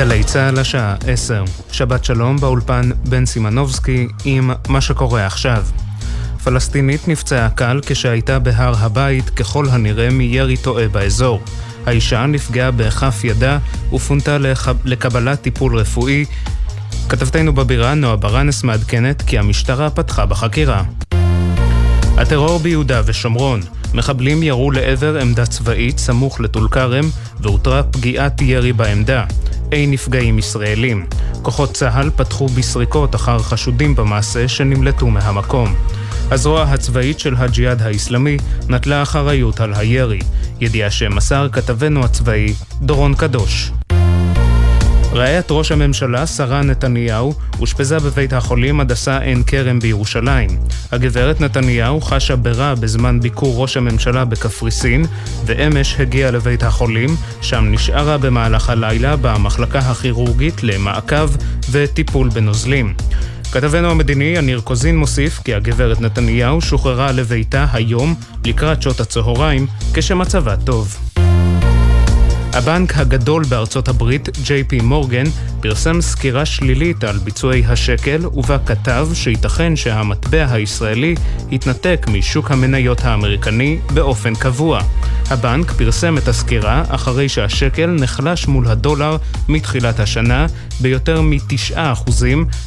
גלי צה"ל השעה 10. שבת שלום באולפן בן סימנובסקי עם מה שקורה עכשיו. פלסטינית נפצעה קל כשהייתה בהר הבית ככל הנראה מירי טועה באזור. האישה נפגעה בכף ידה ופונתה לקבלת טיפול רפואי. כתבתנו בבירה נועה ברנס מעדכנת כי המשטרה פתחה בחקירה. הטרור ביהודה ושומרון מחבלים ירו לעבר עמדה צבאית סמוך לטול כרם והותרה פגיעת ירי בעמדה. אין נפגעים ישראלים. כוחות צה"ל פתחו בסריקות אחר חשודים במעשה שנמלטו מהמקום. הזרוע הצבאית של הג'יהאד האיסלאמי נטלה אחריות על הירי, ידיעה שמסר כתבנו הצבאי דורון קדוש. רעיית ראש הממשלה, שרה נתניהו, אושפזה בבית החולים הדסה עין כרם בירושלים. הגברת נתניהו חשה ברע בזמן ביקור ראש הממשלה בקפריסין, ואמש הגיעה לבית החולים, שם נשארה במהלך הלילה במחלקה הכירורגית למעקב וטיפול בנוזלים. כתבנו המדיני יניר קוזין מוסיף כי הגברת נתניהו שוחררה לביתה היום לקראת שעות הצהריים כשמצבה טוב. הבנק הגדול בארצות הברית, פי מורגן, פרסם סקירה שלילית על ביצועי השקל, ובה כתב שייתכן שהמטבע הישראלי יתנתק משוק המניות האמריקני באופן קבוע. הבנק פרסם את הסקירה אחרי שהשקל נחלש מול הדולר מתחילת השנה ביותר מ-9%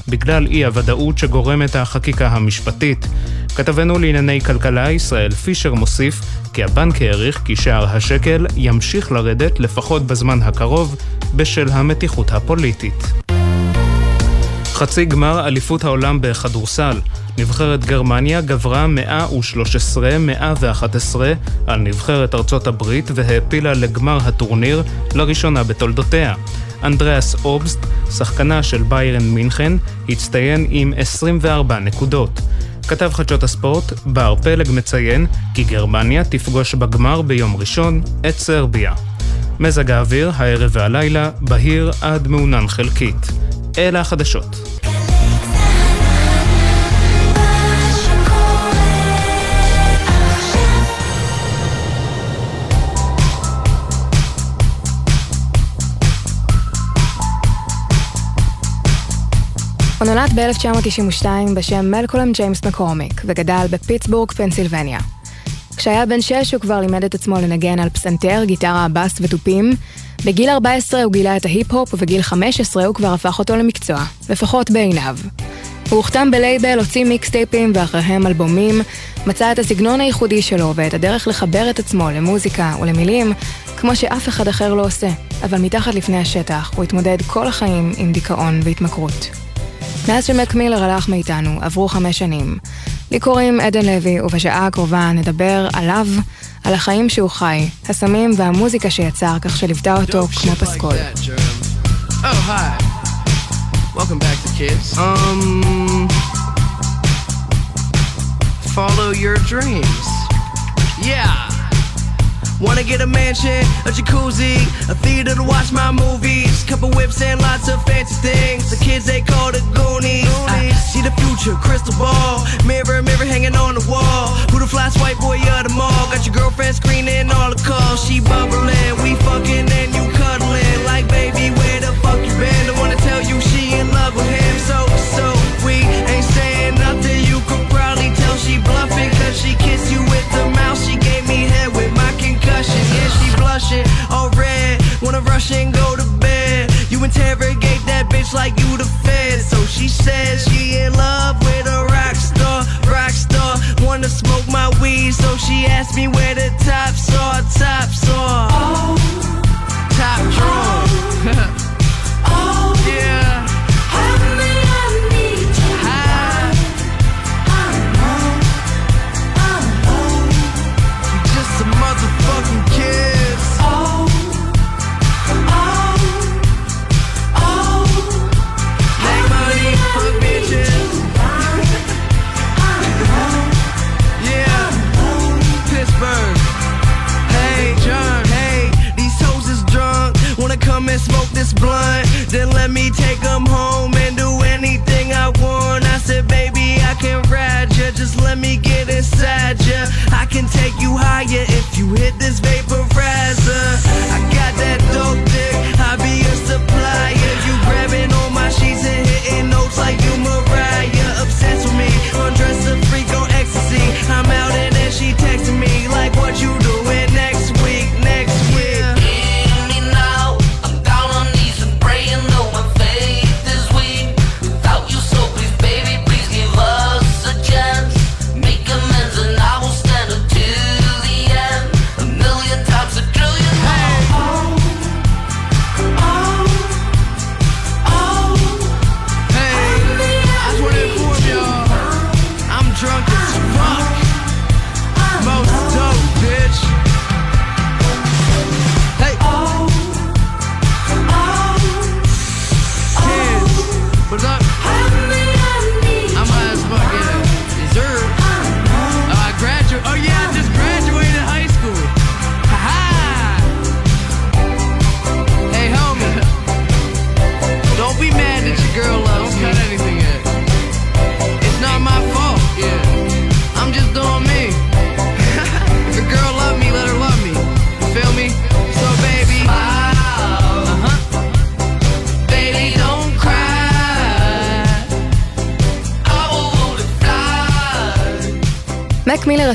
בגלל אי הוודאות שגורמת החקיקה המשפטית. כתבנו לענייני כלכלה ישראל פישר מוסיף כי הבנק העריך כי שער השקל ימשיך לרדת לפחות בזמן הקרוב בשל המתיחות הפוליטית. חצי גמר אליפות העולם בכדורסל. נבחרת גרמניה גברה 113-111 על נבחרת ארצות הברית והעפילה לגמר הטורניר לראשונה בתולדותיה. אנדריאס אובסט, שחקנה של ביירן מינכן, הצטיין עם 24 נקודות. כתב חדשות הספורט, בר פלג מציין כי גרמניה תפגוש בגמר ביום ראשון את סרביה. מזג האוויר, הערב והלילה, בהיר עד מעונן חלקית. אלה החדשות. הוא נולד ב-1992 בשם מלקולם ג'יימס מקורמיק, וגדל בפיטסבורג, פנסילבניה. כשהיה בן שש הוא כבר לימד את עצמו לנגן על פסנתר, גיטרה, בס ותופים. בגיל 14 הוא גילה את ההיפ-הופ, ובגיל 15 הוא כבר הפך אותו למקצוע, לפחות בעיניו. הוא הוחתם בלייבל, הוציא מיקסטייפים ואחריהם אלבומים, מצא את הסגנון הייחודי שלו ואת הדרך לחבר את עצמו למוזיקה ולמילים, כמו שאף אחד אחר לא עושה. אבל מתחת לפני השטח הוא התמודד כל החיים עם דיכאון והתמכרות. מאז שמק מילר הלך מאיתנו, עברו חמש שנים. לי קוראים עדן לוי, ובשעה הקרובה נדבר עליו, על החיים שהוא חי, הסמים והמוזיקה שיצר, כך שליוותה אותו כמו פסקול. Welcome back to Kids. Um, follow your dreams. Yeah. Wanna get a mansion, a jacuzzi, a theater to watch my movies, couple whips and lots of fancy things. The kids they call the Goonies. I see the future, crystal ball, mirror, mirror hanging on the wall. Who the flash white boy of the mall? Got your girlfriend screening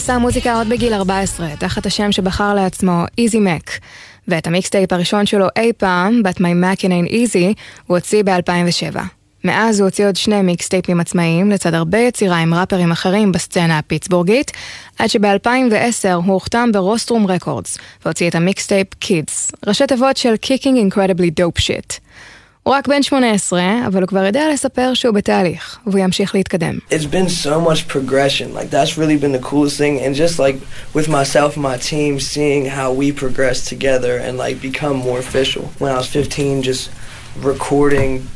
עשה מוזיקה עוד בגיל 14, תחת השם שבחר לעצמו, איזי מק. ואת המיקסטייפ הראשון שלו אי פעם, But My Mac Ain't Easy, הוא הוציא ב-2007. מאז הוא הוציא עוד שני מיקסטייפים עצמאיים, לצד הרבה יצירה עם ראפרים אחרים בסצנה הפיטסבורגית, עד שב-2010 הוא הוכתם ברוסטרום רקורדס, והוציא את המיקסטייפ קידס, ראשי תיבות של Kicking Incredibly Dope Shit. הוא רק בן 18, אבל הוא כבר יודע לספר שהוא בתהליך, והוא ימשיך להתקדם. it's been so much progression. Like that's really been the coolest thing, and just like with myself and my team, seeing how we progress together and like become more official. When I was 15, just recording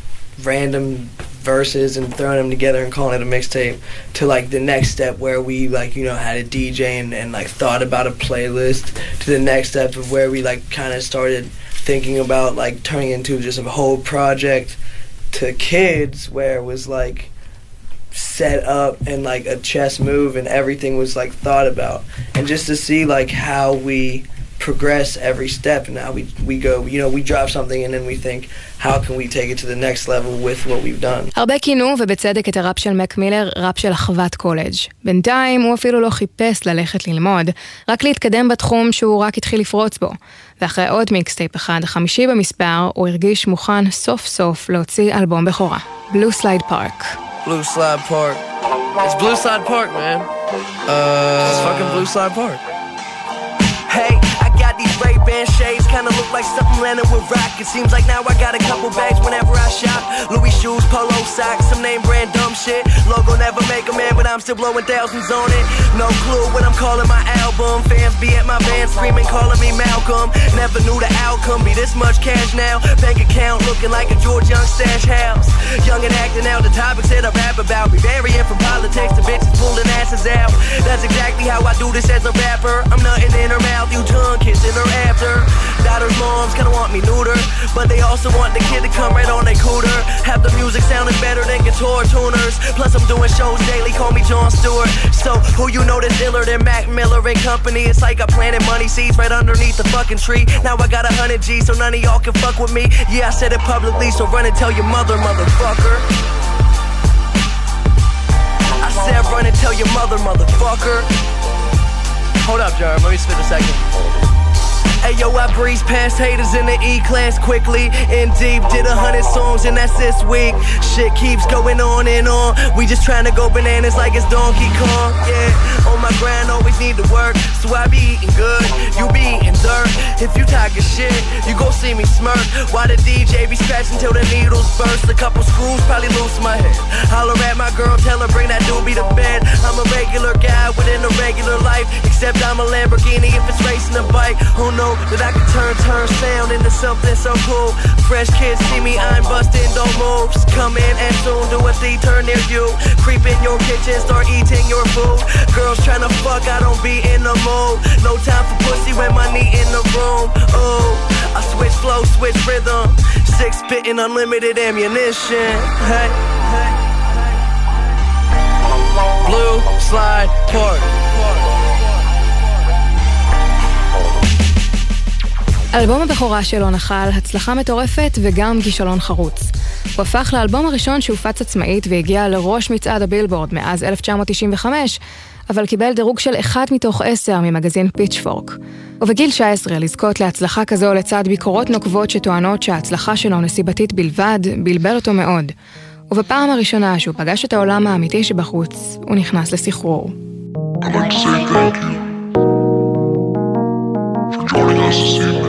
random verses and throwing them together and calling it a mixtape to like the next step where we like you know had a DJ and, and like thought about a playlist to the next step of where we like kind of started thinking about like turning into just a whole project to kids where it was like set up and like a chess move and everything was like thought about and just to see like how we progress every step and how we we go you know we drop something and then we think how can we take it to the next level with what we've done הרבה כינו, ובצדק, את הראפ של מק מילר ראפ של אחוות קולג'. בינתיים הוא אפילו לא חיפש ללכת ללמוד, רק להתקדם בתחום שהוא רק התחיל לפרוץ בו. ואחרי עוד מיקסטייפ אחד, החמישי במספר, הוא הרגיש מוכן סוף סוף להוציא אלבום בכורה. בלו סלייד פארק. Blue Slide Park it's Blue Slide Park man uh it's fucking Blue Slide Park Hey, I got these Ray-Ban kinda look like something landed with rock. It seems like now I got a couple bags whenever I shop. Louis shoes, polo socks, some name brand dumb shit. Logo never make a man, but I'm still blowing thousands on it. No clue what I'm calling my album. Fans be at my van screaming, calling me Malcolm. Never knew the outcome, be this much cash now. Bank account looking like a George Jung stash house. Young and acting out, the topics that I rap about. Be varying from politics to bitches pulling asses out. That's exactly how I do this as a rapper. I'm nothing in her mouth, you tongue kissing her after. Daughter's moms kinda want me neuter, but they also want the kid to come right on their cooter. Have the music sounding better than guitar tuners. Plus I'm doing shows daily, call me Jon Stewart. So who you know that's iller than Mac Miller and company? It's like I planted money seeds right underneath the fucking tree. Now I got a hundred G, so none of y'all can fuck with me. Yeah, I said it publicly, so run and tell your mother, motherfucker. I said run and tell your mother, motherfucker. Hold up, Jerm. Let me spit a second. Hey yo, I breeze past haters in the E class quickly. In deep, did a hundred songs and that's this week. Shit keeps going on and on. We just trying to go bananas like it's Donkey Kong. Yeah, on my grind, always need to work. So I be eating good, you be eating dirt. If you talk shit, you gon' see me smirk. Why the DJ be scratching till the needles burst. A couple screws probably loose my head. Holler at my girl, tell her bring that doobie to bed. I'm a regular guy within a regular life. Except I'm a Lamborghini if it's racing a bike. Who that I can turn turn sound into something so cool? Fresh kids see me, I'm busting, don't move. Come in and soon do a D turn near you. Creep in your kitchen, start eating your food. Girls tryna fuck, I don't be in the mood. No time for pussy when my knee in the room. Oh, I switch flow, switch rhythm. Six spitting unlimited ammunition. Hey, hey. Blue Slide Park. אלבום הבכורה שלו נחל הצלחה מטורפת וגם כישלון חרוץ. הוא הפך לאלבום הראשון שהופץ עצמאית והגיע לראש מצעד הבילבורד מאז 1995, אבל קיבל דירוג של 1 מתוך 10 ממגזין פיצ'פורק. ובגיל 19 לזכות להצלחה כזו לצד ביקורות נוקבות שטוענות שההצלחה שלו נסיבתית בלבד, בלבל אותו מאוד. ובפעם הראשונה שהוא פגש את העולם האמיתי שבחוץ, הוא נכנס לסחרור. I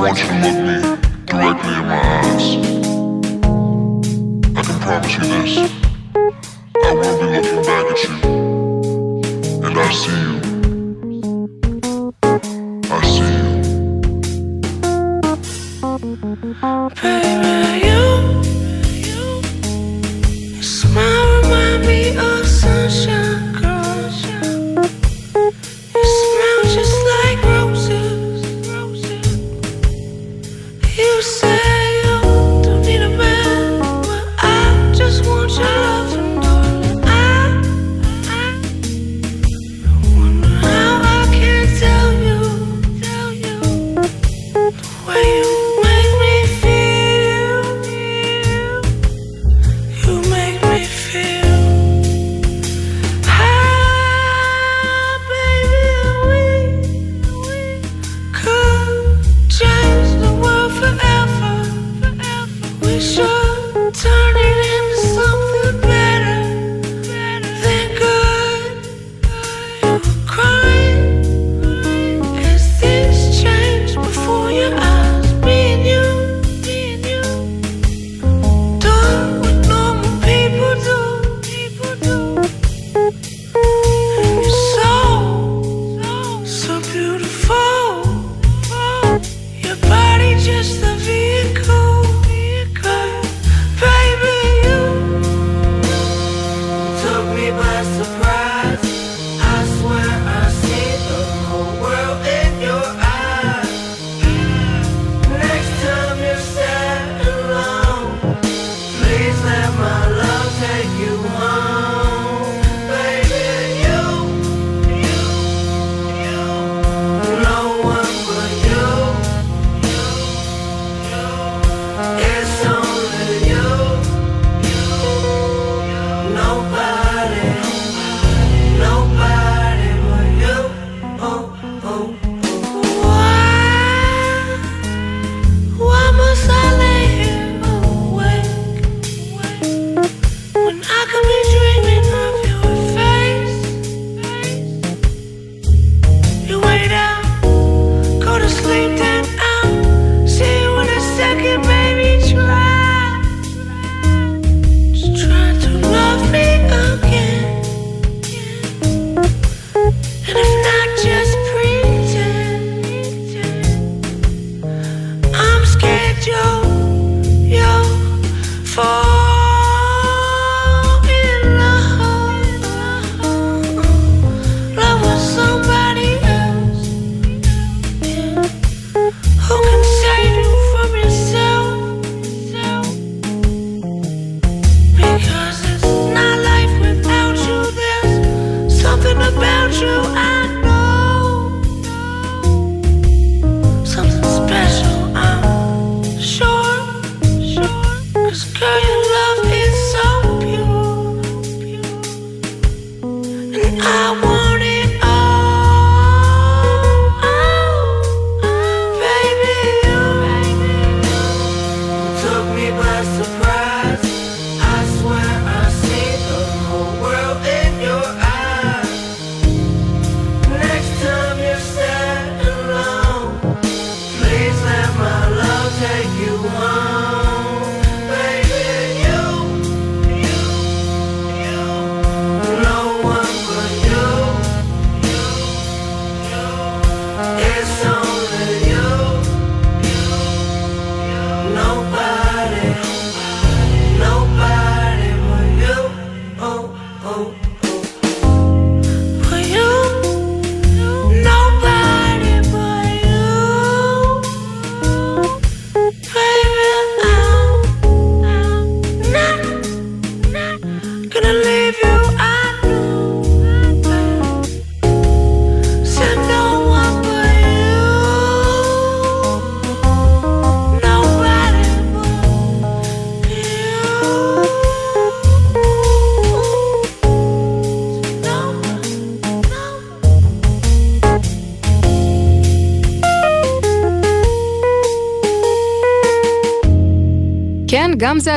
I want you to look me directly in my eyes. I can promise you this. I will be looking back at you. And I see you.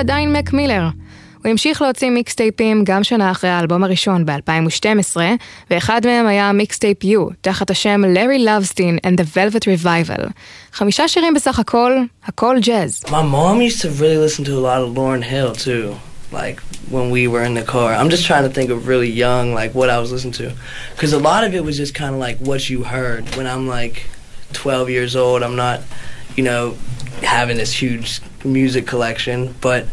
עדיין מק מילר. הוא המשיך להוציא מיקסטייפים גם שנה אחרי האלבום הראשון ב-2012, ואחד מהם היה מיקסטייפ U, תחת השם Larry Lovestein and the Velvet Revival. חמישה שירים בסך הכל, הכל ג'אז. My mom used to really listen to a lot of Lauren Hill too. Like when we were in the car. I'm just trying to think of really young, like what I was listening to. Because a lot of it was just kind of like what you heard. When I'm like 12 years old, I'm not, you know, having this huge music collection. But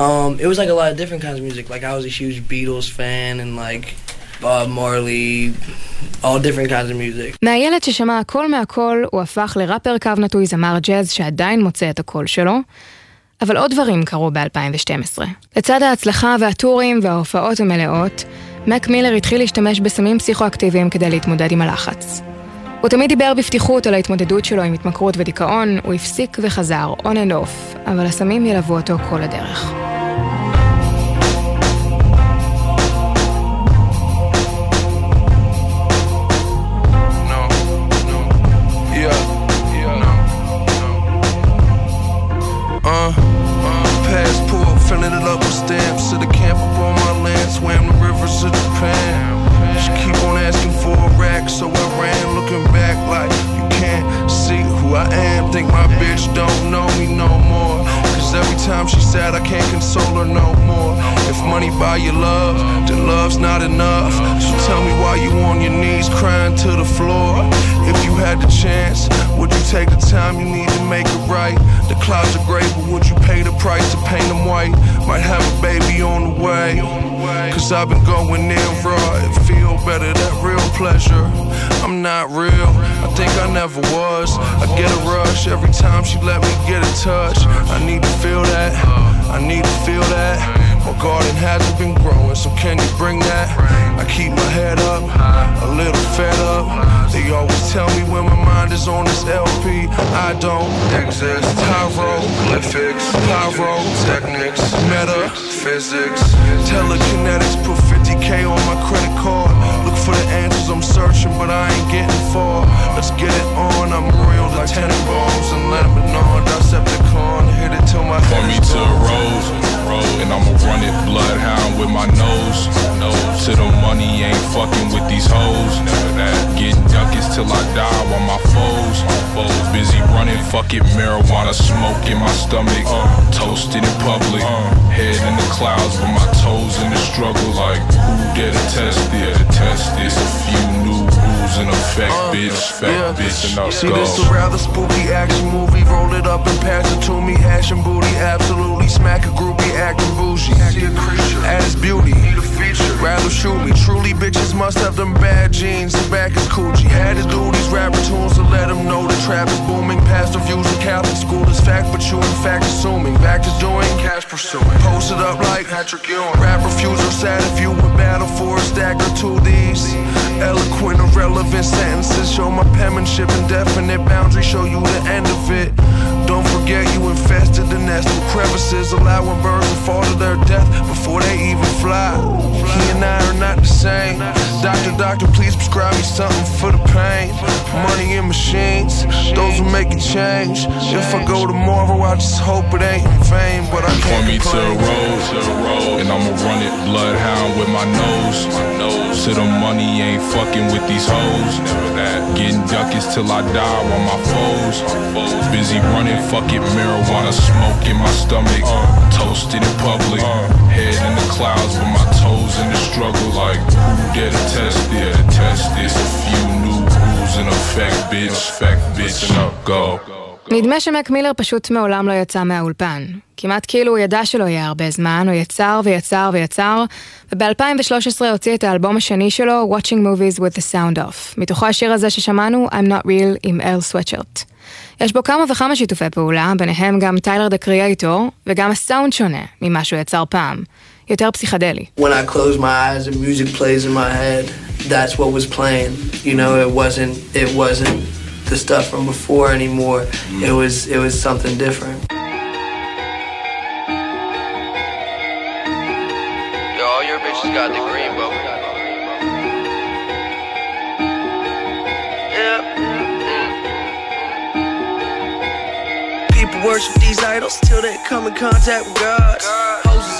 um, it was like a lot of different kinds of music. Like I was a huge Beatles fan and like Bob Marley, all different kinds of music. מהילד ששמע הכל מהכל, הוא הפך לראפר קו נטוי זמר ג'אז שעדיין מוצא את הקול שלו. אבל עוד דברים קרו ב-2012. לצד ההצלחה והטורים וההופעות המלאות, מק מילר התחיל להשתמש בסמים פסיכואקטיביים כדי להתמודד עם הלחץ. הוא תמיד דיבר בפתיחות על ההתמודדות שלו עם התמכרות ודיכאון, הוא הפסיק וחזר, on and off, אבל הסמים ילוו אותו כל הדרך. I am. Think my bitch don't know me no more. Every time she sad, I can't console her no more. If money buy your love, then love's not enough. So tell me why you on your knees crying to the floor. If you had the chance, would you take the time you need to make it right? The clouds are gray, but would you pay the price to paint them white? Might have a baby on the way. Cause I've been going in raw, it feel better, that real pleasure. I'm not real, I think I never was. I get a rush every time she let me get a touch. I need to feel that, I need to feel that. My garden hasn't been growing, so can you bring that? I keep my head up, a little fed up. They always tell me when my mind is on this LP, I don't exist. Hieroglyphics, pyrotechnics, metaphysics, telekinetics. Put 50k on my credit card. Look for the answers I'm searching, but I ain't getting far. Let's get it on. I'm real, the tenenbaums and Lebanon, Decepticon. It till my me to the gone. Road, and I'ma run it bloodhound with my nose. No, to the money ain't fucking with these hoes. Never that, getting duckets till I die while my foes. Foes busy running, fuck it, marijuana smoke in my stomach. Toasted in public, head in the clouds, but my toes in the struggle. Like who dare to test it? To test this, a few new rules in effect, uh, bitch. Fact, bitch, and See, go. this a rather spooky action movie. Roll it up and pass it to me. Hash and booty, absolutely. Smack a groupie, acting bougie. See a creature, its beauty. A rather shoot me. Truly, bitches must have them bad jeans. The back is coochie. Had to do these rapper tunes to let them know the trap is booming. Past reviews in Catholic school is fact, but you in fact assuming. Back to doing cash pursuing. Posted up like Patrick Ewing. Rap refusal sad if you would battle for a stack or two of these. Eloquent, irrelevant sentences show my penmanship. Indefinite boundaries show you the end of it. Don't forget you infested the nest with crevices, allowing birds to fall to their death before they even fly. He and I are not the same. Doctor, doctor, please prescribe me something for the pain. Money and machines, those will make it change. If I go tomorrow, I just hope it ain't in vain. But I Point can't me to complain. road, and I'ma run it bloodhound with my nose. To the money ain't fucking with these hoes. Never that getting duckets till I die while my foes busy running. Fuck it, marijuana smoke in my stomach. Toasted in public, head in the clouds with my toes in the struggle. Like who dare to test it? To test this, a few new rules in effect, bitch. Fact, bitch, and up go. נדמה שמק מילר פשוט מעולם לא יצא מהאולפן. כמעט כאילו הוא ידע שלא יהיה הרבה זמן, הוא יצר ויצר ויצר, וב-2013 הוציא את האלבום השני שלו, Watching Movies with the Sound Off. מתוכו השיר הזה ששמענו, I'm Not Real עם אל סוואטשרט. יש בו כמה וכמה שיתופי פעולה, ביניהם גם טיילר דה קריאייטור, וגם הסאונד שונה ממה שהוא יצר פעם. יותר פסיכדלי. When I close my eyes and music plays in my head, that's what was playing. You know, it wasn't it wasn't the stuff from before anymore. It was it was something different. Yo, all your bitches got the green, bro. People worship these idols till they come in contact with God.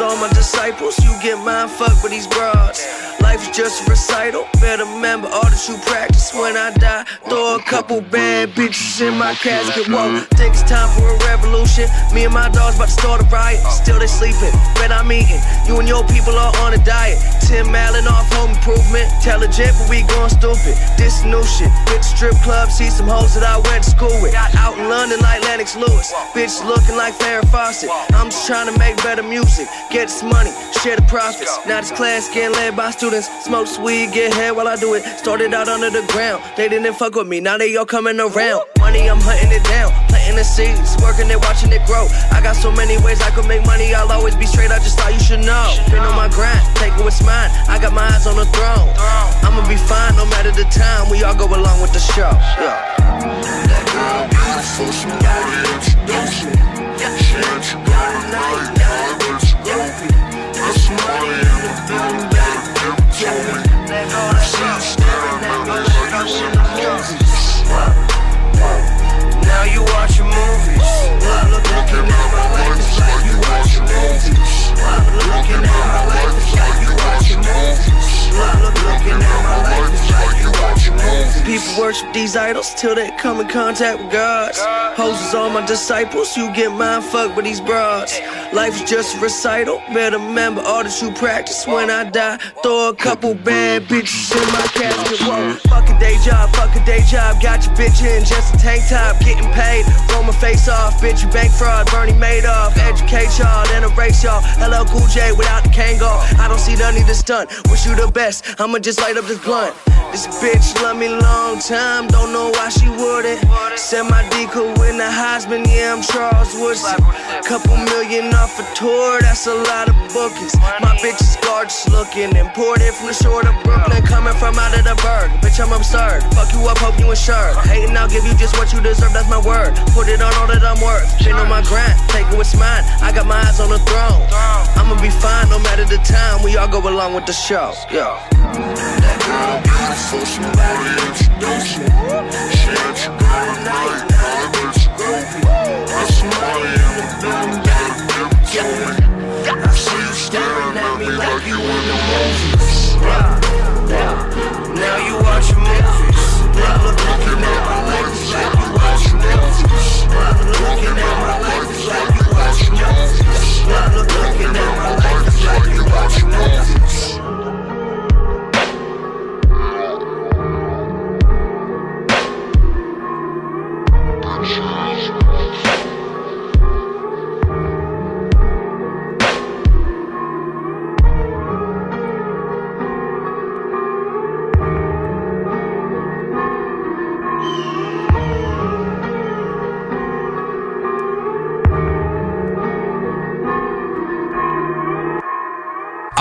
All my disciples, you get mind fucked with these broads. Life is just a recital. Better remember all that you practice when I die. Throw a couple bad bitches in my casket. Whoa, think it's time for a revolution. Me and my dogs about to start a riot. Still they sleeping, bet I'm eating. You and your people are on a diet. Tim Allen off home improvement. Intelligent, but we going stupid. This new shit. Hit the strip club, see some hoes that I went to school with. Out in London like Lennox Lewis. Bitch looking like Farrah Fawcett. I'm just trying to make better music. Get this money, share the profits. Now this class getting led by students. Smoke weed, get head while I do it. Started out under the ground. They didn't fuck with me, now they all coming around. Money, I'm hunting it down. Planting the seeds, working it, watching it grow. I got so many ways I could make money. I'll always be straight, I just thought you should know. Been on my grind, take what's mine. I got my eyes on the throne. I'ma be fine no matter the time. We all go along with the show. Yeah. That girl beautiful, she wanna introduce me. She ain't you gonna night, I bet you groovy. Got money in the building, better give it to me. I see you staring at me like you looking at my life, it's like you watching movies. Look, look, looking at my life, People worship these idols till they come in contact with God. Hoses all my disciples, you get mind fucked with these broads. Life is just a recital. Better remember all that you practice when I die. Throw a couple bad bitches in my casket. Whoa, fuck a day job, fuck a day job. Got your bitch in just a tank top, getting paid. Roll my face off, bitch, you bank fraud. Bernie Madoff, educate y'all, then erase y'all. LL Cool J without the Kangol. I don't see none of this stunt. Wish you the best, I'ma just light up this blunt. This bitch love me long time, don't know why she wouldn't. Said my D win the Heisman, yeah, I'm Charles Woodson. Couple million off a tour, that's a lot of bookings. My bitch is gorgeous looking, imported from the shore of Brooklyn, coming from out of the burg. Bitch, I'm absurd. Fuck you up, hope you insured. Hating, I'll give you just what you deserve, that's my word. Put it on all that I'm worth. Been on my grind, take it what's mine. I got my eyes on the throne. I'ma be fine no matter the time. We all go along with the show. Yeah. That girl wanna introduce me. She ain't you gonna night, I bet you groovy. Got some money in the building, better give it to see you staring at me you. Now you watching movies. Look, look, looking at my life, like you watching movies. Look, looking at my life, like you watching movies. You watching movies.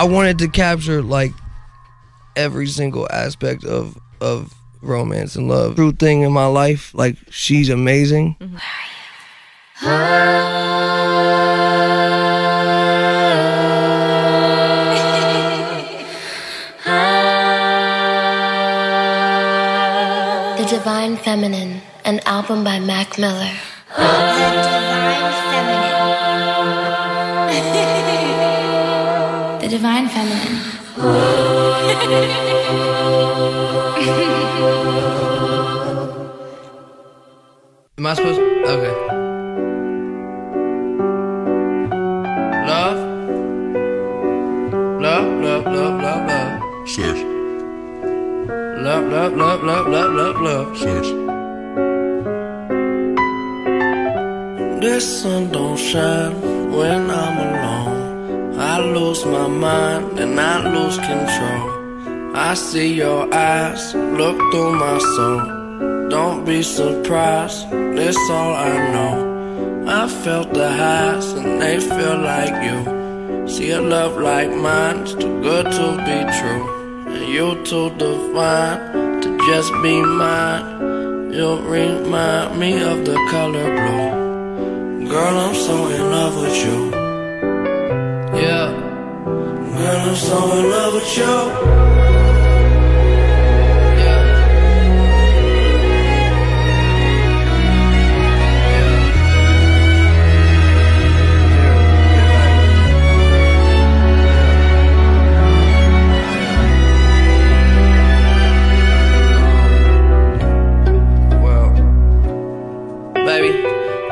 I wanted to capture like every single aspect of of romance and love. True thing in my life, like she's amazing. The Divine Feminine, an album by Mac Miller. The Divine Feminine. Am I supposed? Okay. Love, love, love, love, love, love. Sex, Love, love, love, love, love, love, love. sex. The sun don't shine when I'm alone. I lose my mind and I lose control. I see your eyes look through my soul. Don't be surprised, this all I know. I felt the highs and they feel like you. See a love like mine's too good to be true. And you too divine to just be mine. You remind me of the color blue. Girl, I'm so in love with you. Yeah. Girl, I'm so in love with you.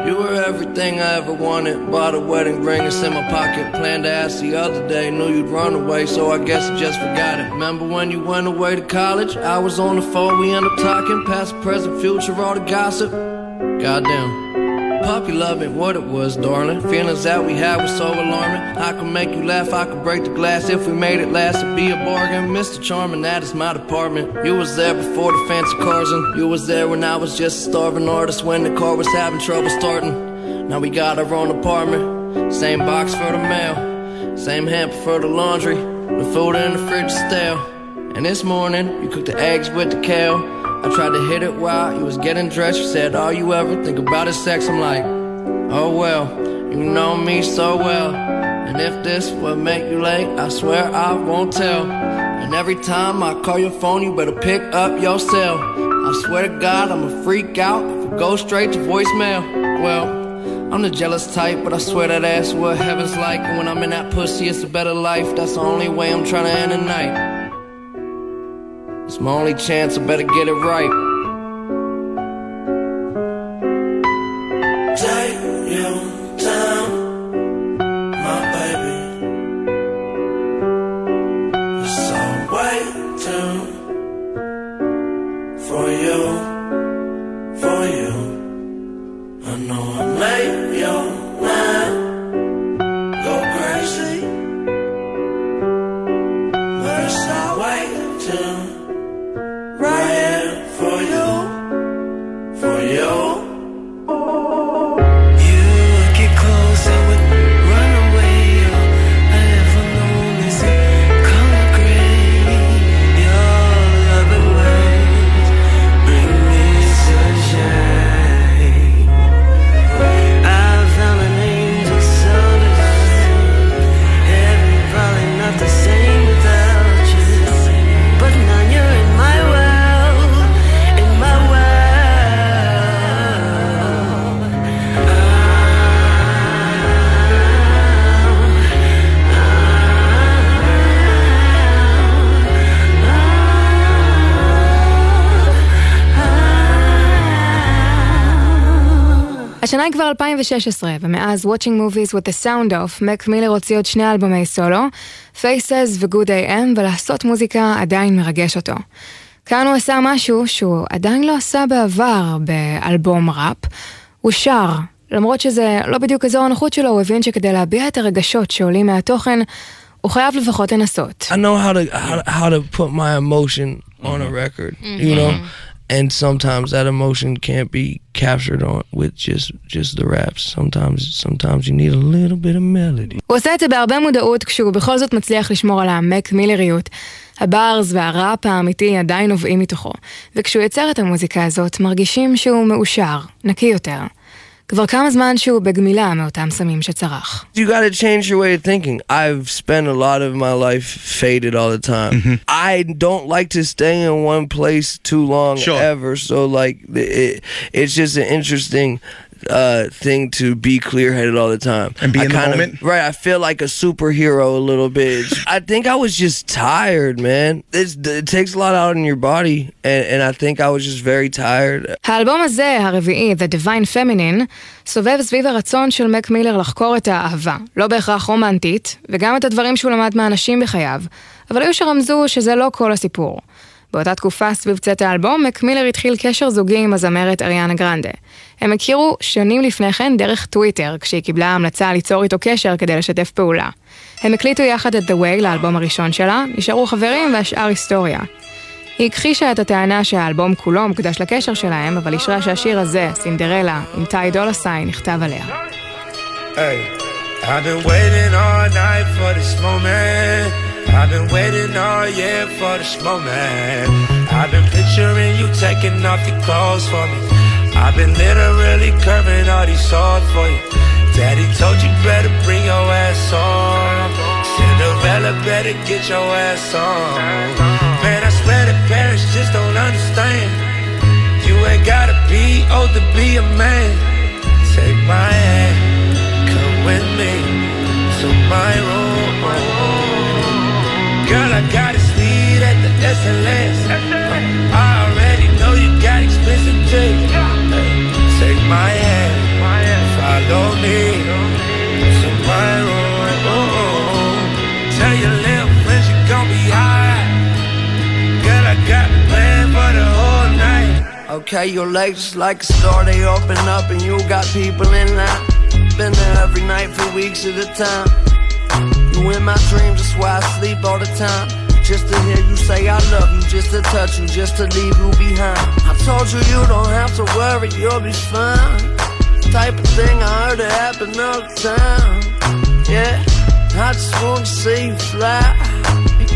You were everything I ever wanted. Bought a wedding ring, it's in my pocket. Planned to ask the other day, knew you'd run away, so I guess I just forgot it. Remember when you went away to college? I was on the phone, we ended up talking. Past, present, future, all the gossip. Goddamn. Puppy loving what it was, darling. Feelings that we had was so alarming. I could make you laugh, I could break the glass if we made it last. It'd be a bargain, Mr. Charming. That is my department. You was there before the fancy cars, and you was there when I was just a starving artist. When the car was having trouble starting. Now we got our own apartment, same box for the mail, same hamper for the laundry. The food in the fridge is stale. And this morning, you cooked the eggs with the kale. I tried to hit it while you was getting dressed. You said, All you ever think about is sex. I'm like, Oh well, you know me so well. And if this would make you late, I swear I won't tell. And every time I call your phone, you better pick up your cell. I swear to God, I'm a freak out if it goes straight to voicemail. Well, I'm the jealous type, but I swear that ass what heaven's like. And when I'm in that pussy, it's a better life. That's the only way I'm trying to end the night. It's my only chance, I better get it right. כבר 2016, ומאז Watching Movies with the Sound of, מק מילר הוציא עוד שני אלבומי סולו, Faces ו-Good AM, ולעשות מוזיקה עדיין מרגש אותו. כאן הוא עשה משהו שהוא עדיין לא עשה בעבר באלבום ראפ. הוא שר, למרות שזה לא בדיוק אזור הנוחות שלו, הוא הבין שכדי להביע את הרגשות שעולים מהתוכן, הוא חייב לפחות לנסות. I know how to how, how to put my emotion on a record, you know, and sometimes that emotion can't be captured on with just just the raps. Sometimes sometimes you need a little bit of melody. הוא עושה את זה בהרבה מודעות כשהוא בכל זאת מצליח לשמור על המק מילריות. הברז והראפ האמיתי עדיין נובעים מתוכו, וכשהוא יוצר את המוזיקה הזאת מרגישים שהוא מאושר, נקי יותר. כבר כמה זמן שהוא בגמילה מאותם סמים שצרח. You got to change your way of thinking. I've spent a lot of my life faded all the time. I don't like to stay in one place too long Sure. ever. So like it, it's just an interesting uh thing to be clear-headed all the time And be I in the kinda- moment? right i feel like a superhero a little bit i think i was just tired man it's, it takes a lot out in your body and, and i think i was just very tired האלבום הזה, הרביעי, The Divine Feminine, סובב סביב הרצון של מק מילר לחקור את האהבה, לא בהכרח רומנטית, וגם את הדברים שהוא למד מהאנשים בחייו, אבל היו שרמזו שזה לא כל הסיפור. באותה תקופה סביב צאת האלבום, מק מילר התחיל קשר זוגי עם הזמרת אריאנה גרנדה. הם הכירו שנים לפני כן דרך טוויטר, כשהיא קיבלה המלצה ליצור איתו קשר כדי לשתף פעולה. הם הקליטו יחד את The Way לאלבום הראשון שלה, נשארו חברים והשאר היסטוריה. היא הכחישה את הטענה שהאלבום כולו מוקדש לקשר שלהם, אבל אישרה שהשיר הזה, סינדרלה, עם טאי דולסאי, נכתב עליה. Hey, I've been waiting all year for this moment. I've been picturing you taking off your clothes for me. I've been literally curving all these swords for you. Daddy told you better bring your ass on. Cinderella better get your ass on. Man, I swear the parents just don't understand. You ain't gotta be old to be a man. Take my hand, come with me to my room. Girl, I got a suite at the SLS. I already know you got expensive taste. Take my hand. Follow me to my room. Tell your little friends you gon' be high. Girl, I got a plan for the whole night. Okay, your legs like a star, they open up and you got people in line. Been there every night for weeks at a time. You in my dreams, that's why I sleep all the time. Just to hear you say I love you, just to touch you, just to leave you behind. I told you you don't have to worry, you'll be fine. Type of thing I heard it happen all the time. Yeah, I just wanna see you fly.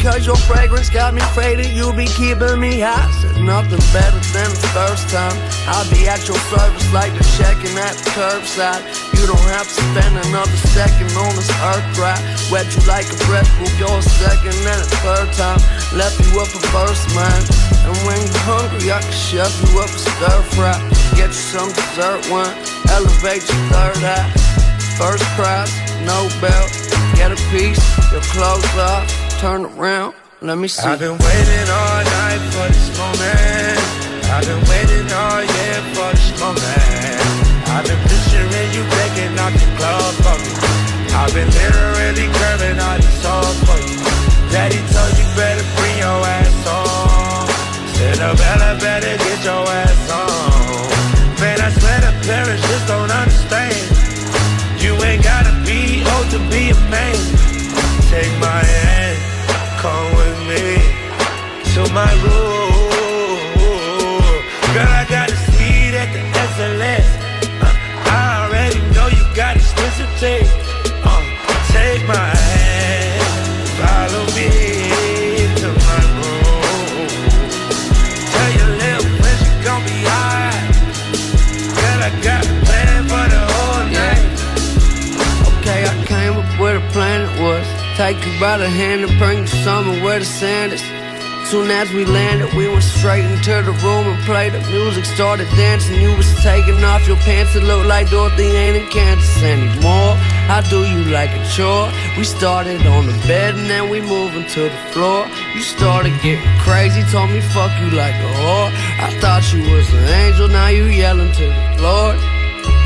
Because your fragrance got me faded, you be keeping me high. Said nothing better than the first time. I'll be at your service like the checking at the curbside. You don't have to spend another second on this earth right. Wet you like a breath, will go a second and a third time. Left you up a first mind. And when you're hungry, I can chef you up a stir fry. Get you some dessert one, elevate your third eye. First prize, no belt. Get a piece, your clothes off, turn around, let me see. I've been waiting all night for this moment. I've been waiting all year for this moment. I've been picturing you breaking out the club for me. I've been literally curving all these songs for you. Daddy told you better bring your ass on. Said the better, better get your ass on. Man, I swear the parents just don't understand. You ain't gotta be old to be a man. Take my hand, come with me to my room. Take you by the hand and bring you somewhere where the sand is Soon as we landed, we went straight into the room and played the music. Started dancing, you was taking off your pants. It looked like Dorothy ain't in Kansas anymore. I do you like a chore. We started on the bed and then we moving to the floor. You started getting crazy, told me fuck you like a whore. I thought you was an angel, now you yelling to the Lord.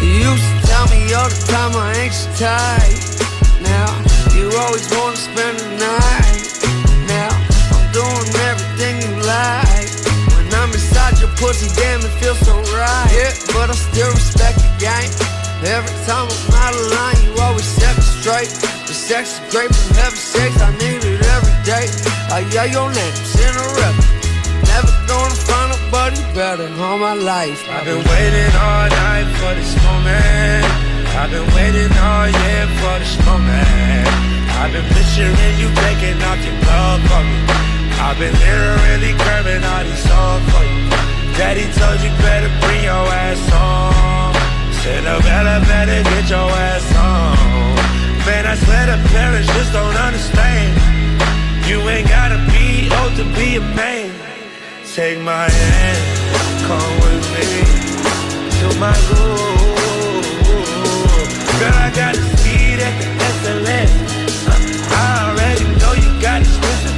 You used to tell me all the time I ain't so tight. Now you always wanna spend the night. Now I'm doing everything you like. When I'm inside your pussy, damn it feels so right. Yeah, but I still respect the game. Every time I'm out of line, you always set me straight. The sex is great from heaven's sakes, I need it every day. I yeah, your name's in a record. Never gonna find nobody better all my life. I've been waiting all night for this moment. I've been waiting all year for this moment. I've been picturing you taking off your club for me. I've been literally curving all these songs for you. Daddy told you better bring your ass on. Said the better, get your ass on. Man, I swear the parents just don't understand. You ain't gotta be old to be a man. Take my hand, come with me to my room. Girl, I got a seat at the SLS. Uh, I already know you got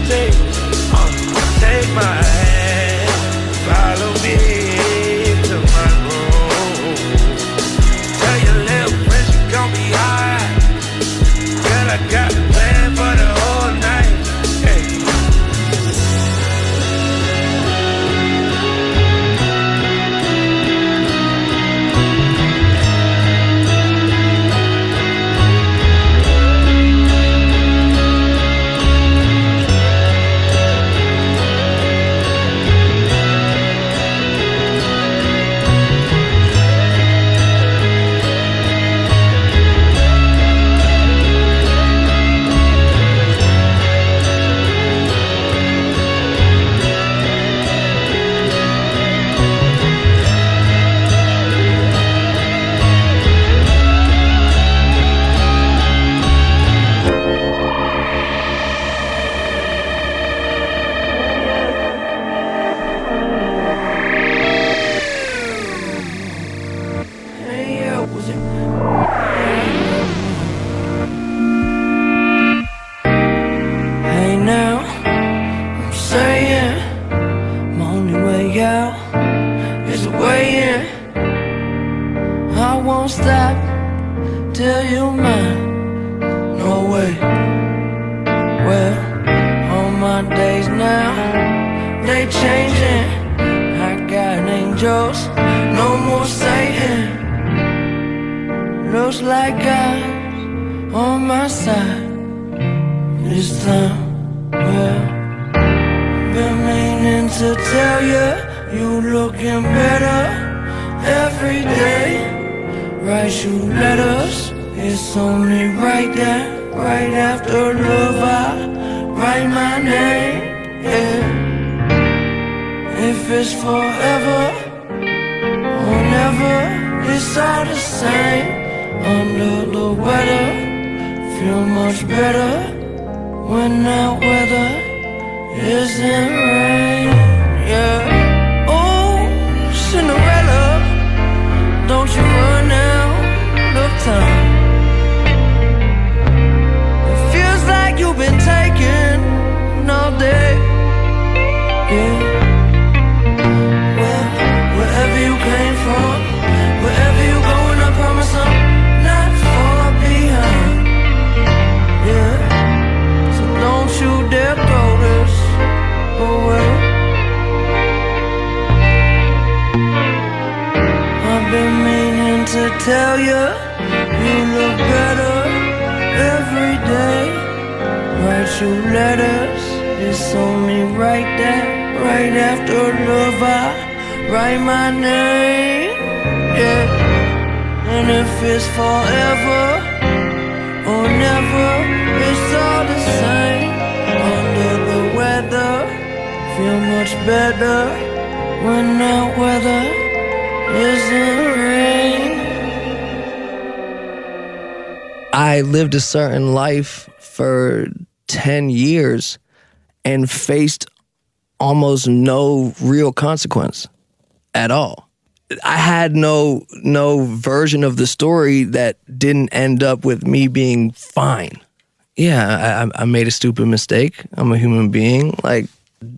taste. Uh, take my hand, my name. Yeah, and if it's forever or never, it's all the same. Under the weather, feel much better when weather isn't rain. I lived a certain life for 10 years and faced almost no real consequence at all. I had no no version of the story that didn't end up with me being fine. Yeah, I, I made a stupid mistake. I'm a human being. Like,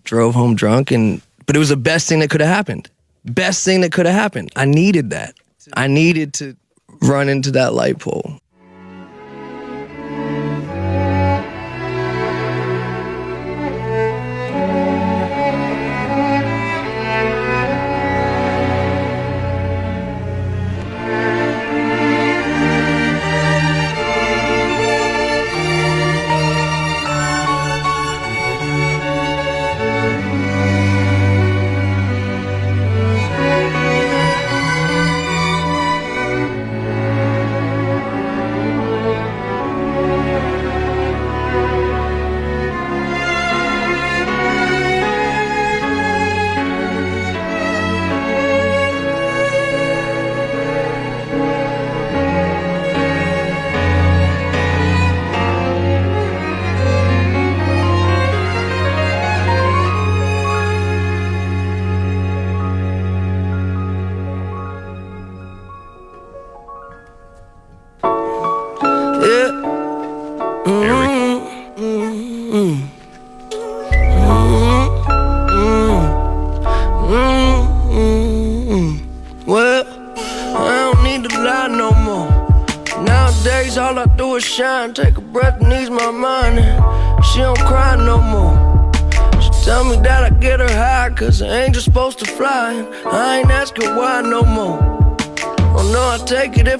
drove home drunk, and but it was the best thing that could have happened. Best thing that could have happened. I needed that. I needed to run into that light pole.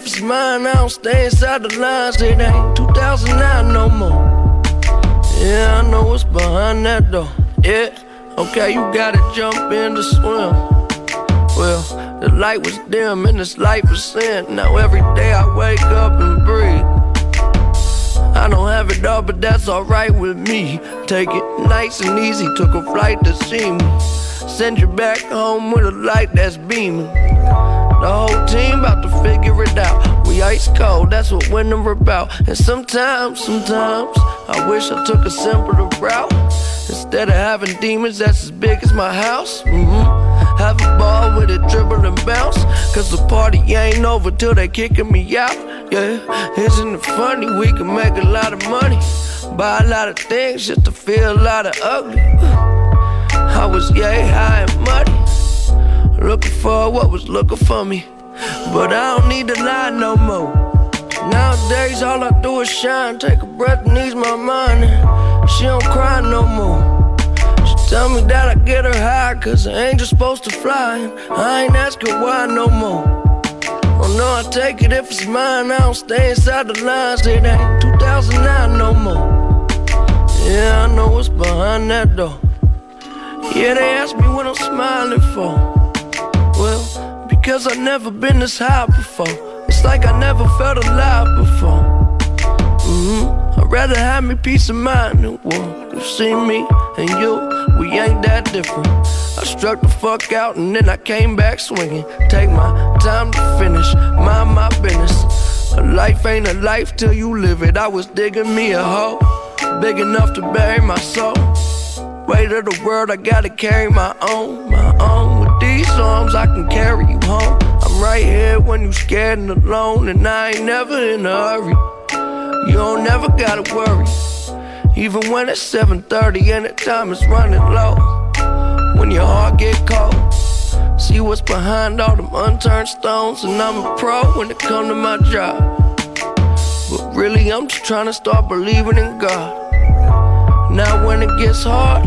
If it's mine. I don't stay inside the lines. It ain't 2009 no more. Yeah, I know what's behind that door. Yeah, okay, you gotta jump in to swim. Well, the light was dim and this light was sin. Now every day I wake up and breathe. I don't have it all, but that's alright with me. Take it nice and easy, took a flight to see me. Send you back home with a light that's beaming. The whole team about to figure it out. We ice cold, that's what winter about. And sometimes, sometimes, I wish I took a simpler route. Instead of having demons that's as big as my house. Mm-hmm. Have a ball with it, dribble and bounce. Cause the party ain't over till they kicking me out. Yeah, isn't it funny? We can make a lot of money. Buy a lot of things just to feel a lot of ugly. I was yay high and muddy. Looking for what was looking for me. But I don't need to lie no more. Nowadays, all I do is shine, take a breath and ease my mind. She don't cry no more. She tell me that I get her high, cause an angel's supposed to fly. I ain't asking why no more. Oh no, I take it if it's mine. I don't stay inside the lines. It ain't 2009 no more. Yeah, I know what's behind that door. Yeah, they ask me what I'm smiling for. Well, because I never been this high before. It's like I never felt alive before. Mm-hmm. I'd rather have me peace of mind than war. You see me and you, we ain't that different. I struck the fuck out and then I came back swinging. Take my time to finish, mind my business. A life ain't a life till you live it. I was digging me a hole, big enough to bury my soul. Weight of the world, I gotta carry my own, my own. Arms, I can carry you home. I'm right here when you are scared and alone, and I ain't never in a hurry. You don't never gotta worry, even when it's 7:30 and the time is running low. When your heart get cold, see what's behind all them unturned stones, and I'm a pro when it come to my job. But really, I'm just trying to start believing in God. Now when it gets hard,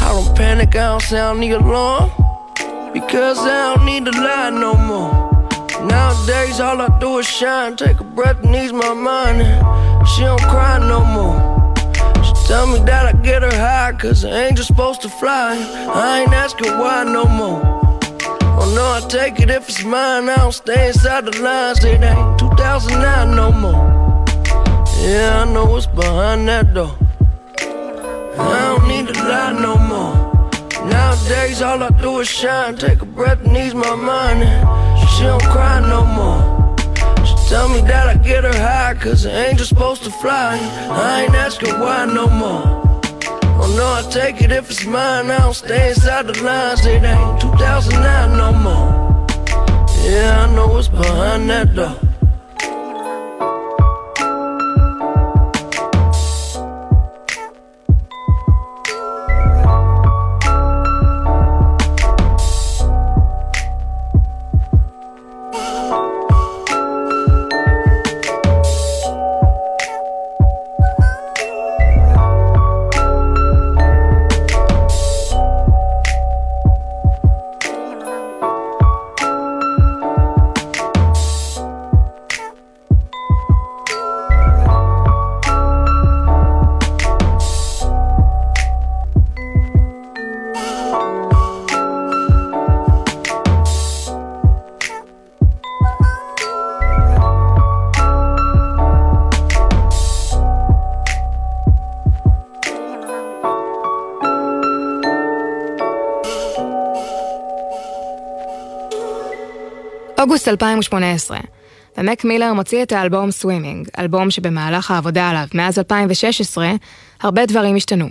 I don't panic, I don't sound the alarm. Because I don't need to lie no more. Nowadays all I do is shine, take a breath and ease my mind. She don't cry no more. She tell me that I get her high, cause an angel's supposed to fly. I ain't asking why no more. Oh no, I take it if it's mine, I don't stay inside the lines. It ain't 2009 no more. Yeah, I know what's behind that door. I don't need to lie no more. Nowadays, all I do is shine, take a breath and ease my mind. And she don't cry no more. She tell me that I get her high, cause an angel's supposed to fly. I ain't asking why no more. Oh no, I take it if it's mine, I don't stay inside the lines. It ain't 2009 no more. Yeah, I know what's behind that door. אוגוסט 2018, ומק מילר מוציא את האלבום סווימינג, אלבום שבמהלך העבודה עליו מאז 2016, הרבה דברים השתנו.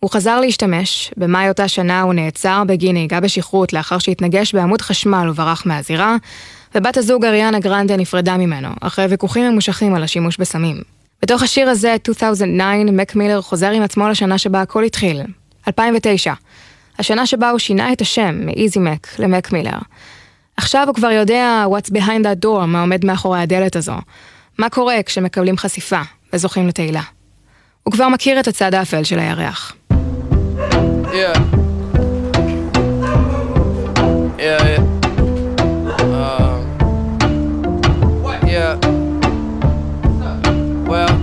הוא חזר להשתמש, במאי אותה שנה הוא נעצר בגין נהיגה בשכרות לאחר שהתנגש בעמוד חשמל וברח מהזירה, ובת הזוג אריאנה גרנדה נפרדה ממנו, אחרי ויכוחים ממושכים על השימוש בסמים. בתוך השיר הזה, 2009, מק מילר חוזר עם עצמו לשנה שבה הכל התחיל, 2009. השנה שבה הוא שינה את השם מאיזי מק למק מילר. עכשיו הוא כבר יודע what's behind that door, מה עומד מאחורי הדלת הזו. מה קורה כשמקבלים חשיפה וזוכים לתהילה. הוא כבר מכיר את הצד האפל של הירח. Yeah. Yeah, yeah. Uh, yeah. Well,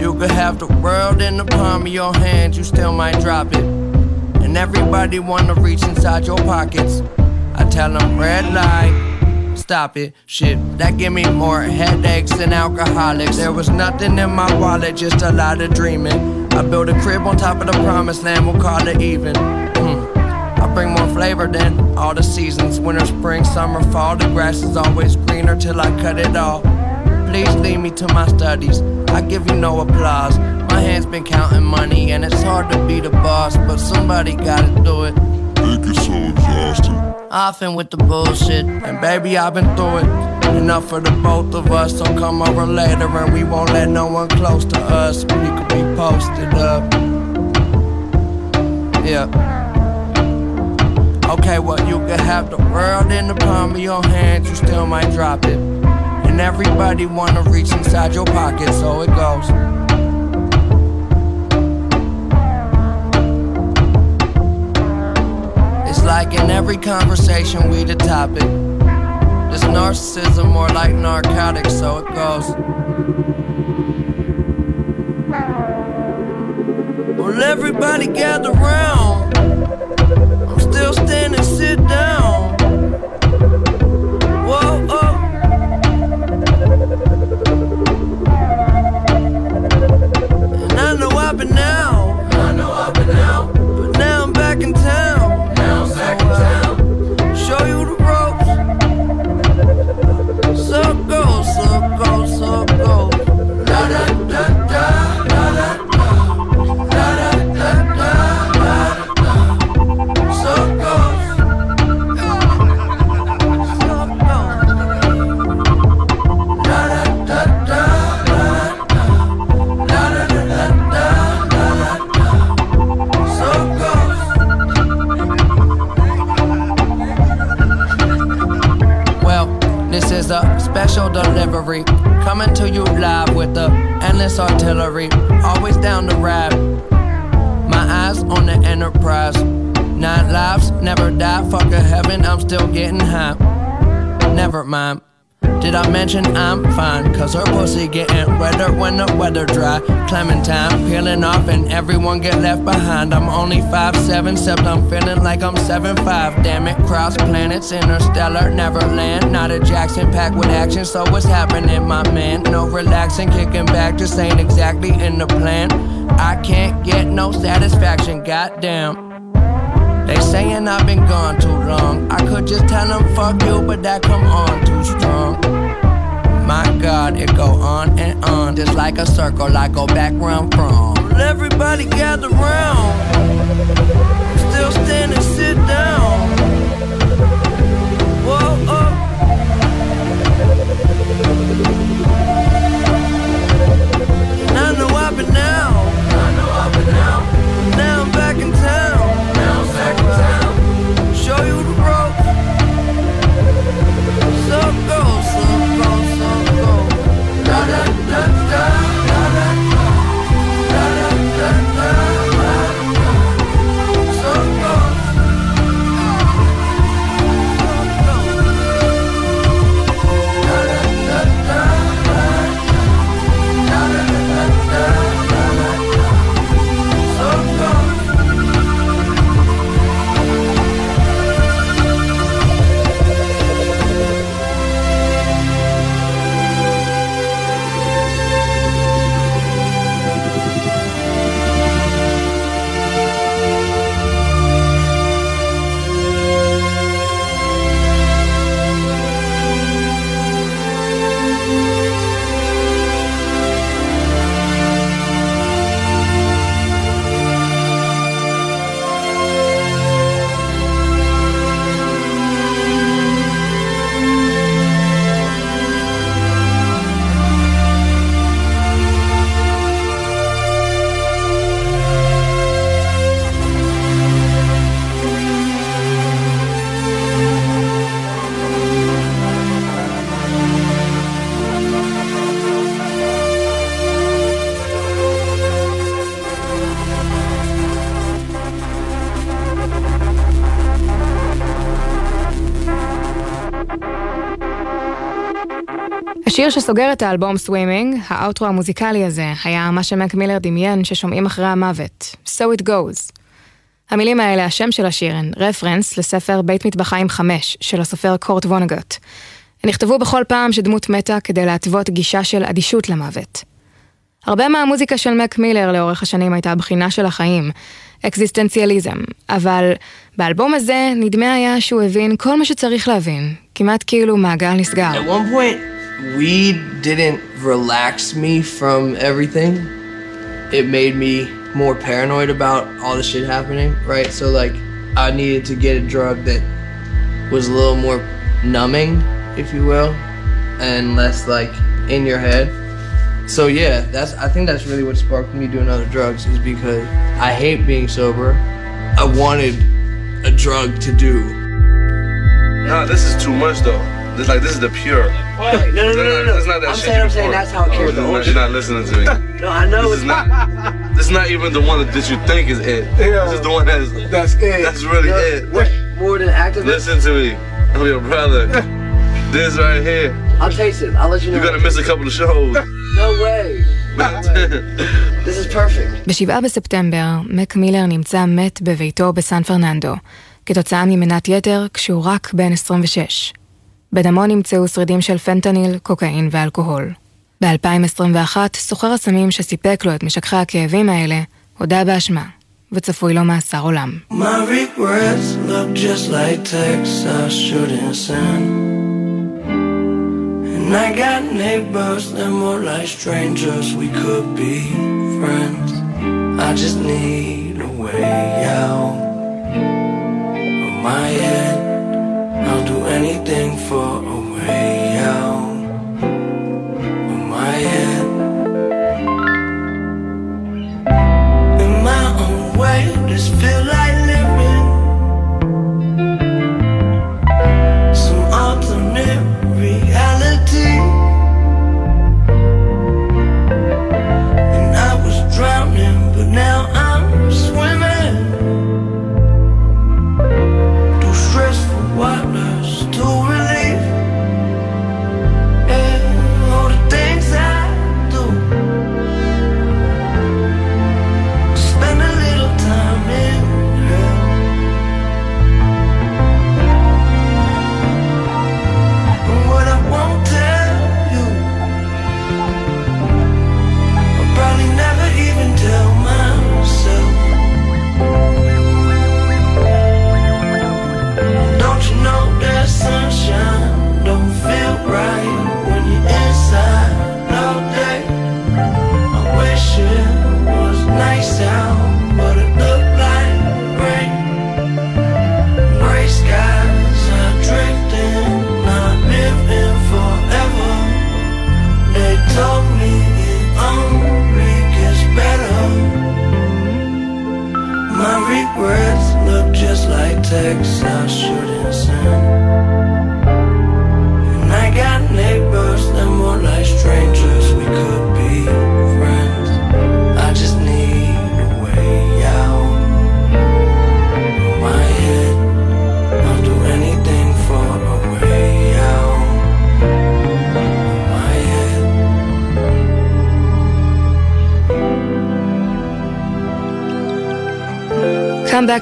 you could have the world in the palm of your hand, you still might drop it. And everybody wanna reach inside your pockets. I tell them red light, stop it. Shit, that give me more headaches than alcoholics. There was nothing in my wallet, just a lot of dreaming. I built a crib on top of the promised land, we'll call it even. Hmm. I bring more flavor than all the seasons. Winter, spring, summer, fall. The grass is always greener till I cut it all. Please lead me to my studies. I give you no applause. My hands been counting money, and it's hard to be the boss, but somebody gotta do it. It gets so. Often with the bullshit, and baby, I've been through it. Enough for the both of us, so come over later and we won't let no one close to us. We could be posted up. Yeah. Okay, well, you could have the world in the palm of your hands, you still might drop it. And everybody wanna reach inside your pocket, so it goes. It's like in every conversation we the topic. This narcissism more like narcotics, so it goes. Well, everybody gather round. I'm still standing, sit down. Whoa, oh. And I know I've been out. I know I've been out. But now I'm back in town. I'm fine? Cause her pussy getting wetter when the weather dry. Clementine peeling off and everyone get left behind. I'm only 5'7, except I'm feeling like I'm 7'5. Damn it, cross planets, interstellar, neverland. Not a Jackson pack with action, so what's happening, my man? No relaxing, kicking back, just ain't exactly in the plan. I can't get no satisfaction, goddamn. They saying I've been gone too long. I could just tell them fuck you, but that come on too strong. My God, it go on and on, just like a circle. I go back where I'm from. Everybody gather round. Still standing, sit down. Whoa, oh. And I know I've been out. I know I've been out. Now I'm back in town. Now I'm back in town. Show you השיר שסוגר את האלבום סווימינג, האוטרו המוזיקלי הזה, היה מה שמק מילר דמיין ששומעים אחרי המוות. So it goes. המילים האלה, השם של השיר, הן רפרנס לספר בית מטבחיים 5 של הסופר קורט וונגוט. הן נכתבו בכל פעם שדמות מתה כדי להתוות גישה של אדישות למוות. הרבה מהמוזיקה של מק מילר לאורך השנים הייתה בחינה של החיים, אקזיסטנציאליזם, אבל באלבום הזה נדמה היה שהוא הבין כל מה שצריך להבין, כמעט כאילו מעגל נסגר. Weed didn't relax me from everything. It made me more paranoid about all the shit happening, right? So like, I needed to get a drug that was a little more numbing, if you will, and less like in your head. So yeah, that's I think that's really what sparked me doing other drugs is because I hate being sober. I wanted a drug to do. Nah, this is too much though. This like this is the pure. Wait, no, no, no, no, no. It's not that I'm shit saying, I'm you saying want. that's how it carries the You're whole not- You're not listening to me. No, I know This it's is not. This is not even the one that you think is it. This is the one that's that's it. That's really it. more than activist. Listen to me. I'm your brother. this right here. I'll taste it. I'll let you know. You're gonna miss a couple of shows. No way. This is perfect. ב-7 בספטמבר, מק מילר נמצא מת בביתו בסן פרננדו, כתוצאה ממנת יתר כשהוא רק בן 26. בדמו נמצאו שרידים של פנטניל, קוקאין ואלכוהול. ב-2021, סוחר הסמים שסיפק לו את משככי הכאבים האלה, הודה באשמה, וצפוי לו מאסר עולם. My head. I'll do anything for a way out of my head. In my own way, this feel like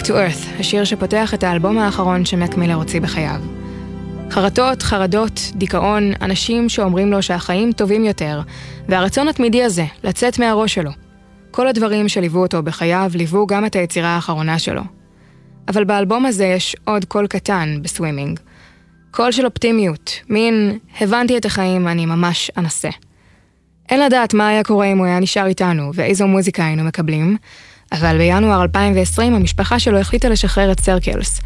to Earth, השיר שפותח את האלבום האחרון שמק מילר הוציא בחייו. חרטות, חרדות, דיכאון, אנשים שאומרים לו שהחיים טובים יותר, והרצון התמידי הזה, לצאת מהראש שלו. כל הדברים שליוו אותו בחייו, ליוו גם את היצירה האחרונה שלו. אבל באלבום הזה יש עוד קול קטן בסווימינג. קול של אופטימיות, מין הבנתי את החיים, אני ממש אנסה. אין לדעת מה היה קורה אם הוא היה נשאר איתנו, ואיזו מוזיקה היינו מקבלים, אבל בינואר 2020 המשפחה שלו החליטה לשחרר את סרקלס,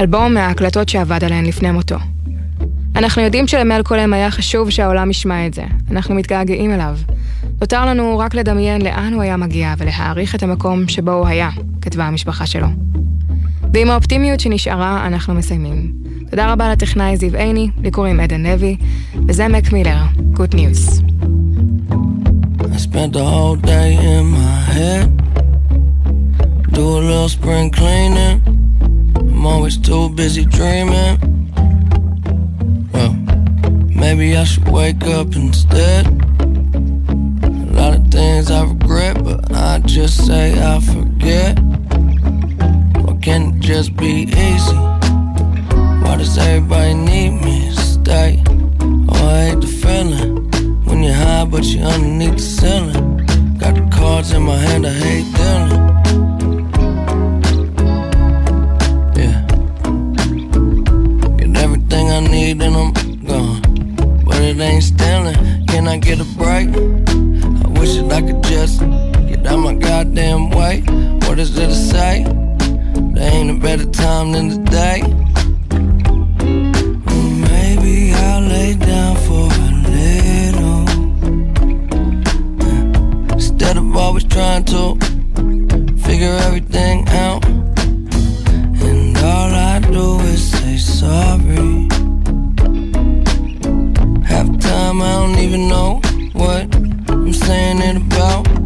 אלבום מההקלטות שעבד עליהן לפני מותו. אנחנו יודעים שלמלקולם היה חשוב שהעולם ישמע את זה, אנחנו מתגעגעים אליו. נותר לנו רק לדמיין לאן הוא היה מגיע ולהעריך את המקום שבו הוא היה, כתבה המשפחה שלו. ועם האופטימיות שנשארה, אנחנו מסיימים. תודה רבה לטכנאי זיו עיני, לי קוראים עדן לוי, וזה מק מילר, גוד ניוז. I spent the whole day in my head. Do a little spring cleaning. I'm always too busy dreaming. Well, maybe I should wake up instead. A lot of things I regret, but I just say I forget. Why can't it just be easy? Why does everybody need me to stay? Oh, I hate the feeling when you're high, but you're underneath the ceiling. Got the cards in my hand, I hate dealing. Everything I need and I'm gone. But it ain't stealing. Can I get a break? I wish that I could just get out my goddamn way. What is there to say? There ain't a better time than today. Maybe I'll lay down for a little. Instead of always trying to figure everything out. All I do is say sorry. Don't even know what I'm saying it about.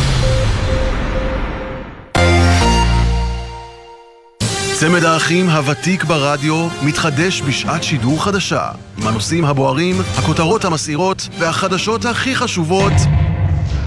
צמד האחים הוותיק ברדיו מתחדש בשעת שידור חדשה עם הנושאים הבוערים, הכותרות המסעירות והחדשות הכי חשובות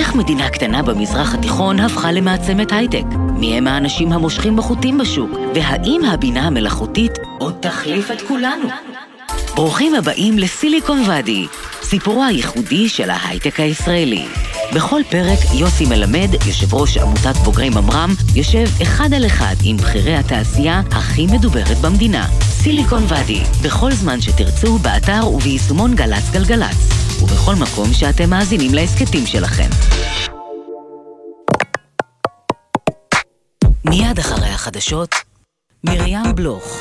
איך מדינה קטנה במזרח התיכון הפכה למעצמת הייטק? מי הם האנשים המושכים בחוטים בשוק? והאם הבינה המלאכותית עוד תחליף את כולנו? ברוכים הבאים לסיליקון ואדי, סיפורו הייחודי של ההייטק הישראלי. בכל פרק יוסי מלמד, יושב ראש עמותת בוגרי ממר"ם, יושב אחד על אחד עם בכירי התעשייה הכי מדוברת במדינה. סיליקון ואדי, בכל זמן שתרצו, באתר וביישומון גל"צ גלגלצ, ובכל מקום שאתם מאזינים להסכתים שלכם. מיד אחרי החדשות, מרים בלוך.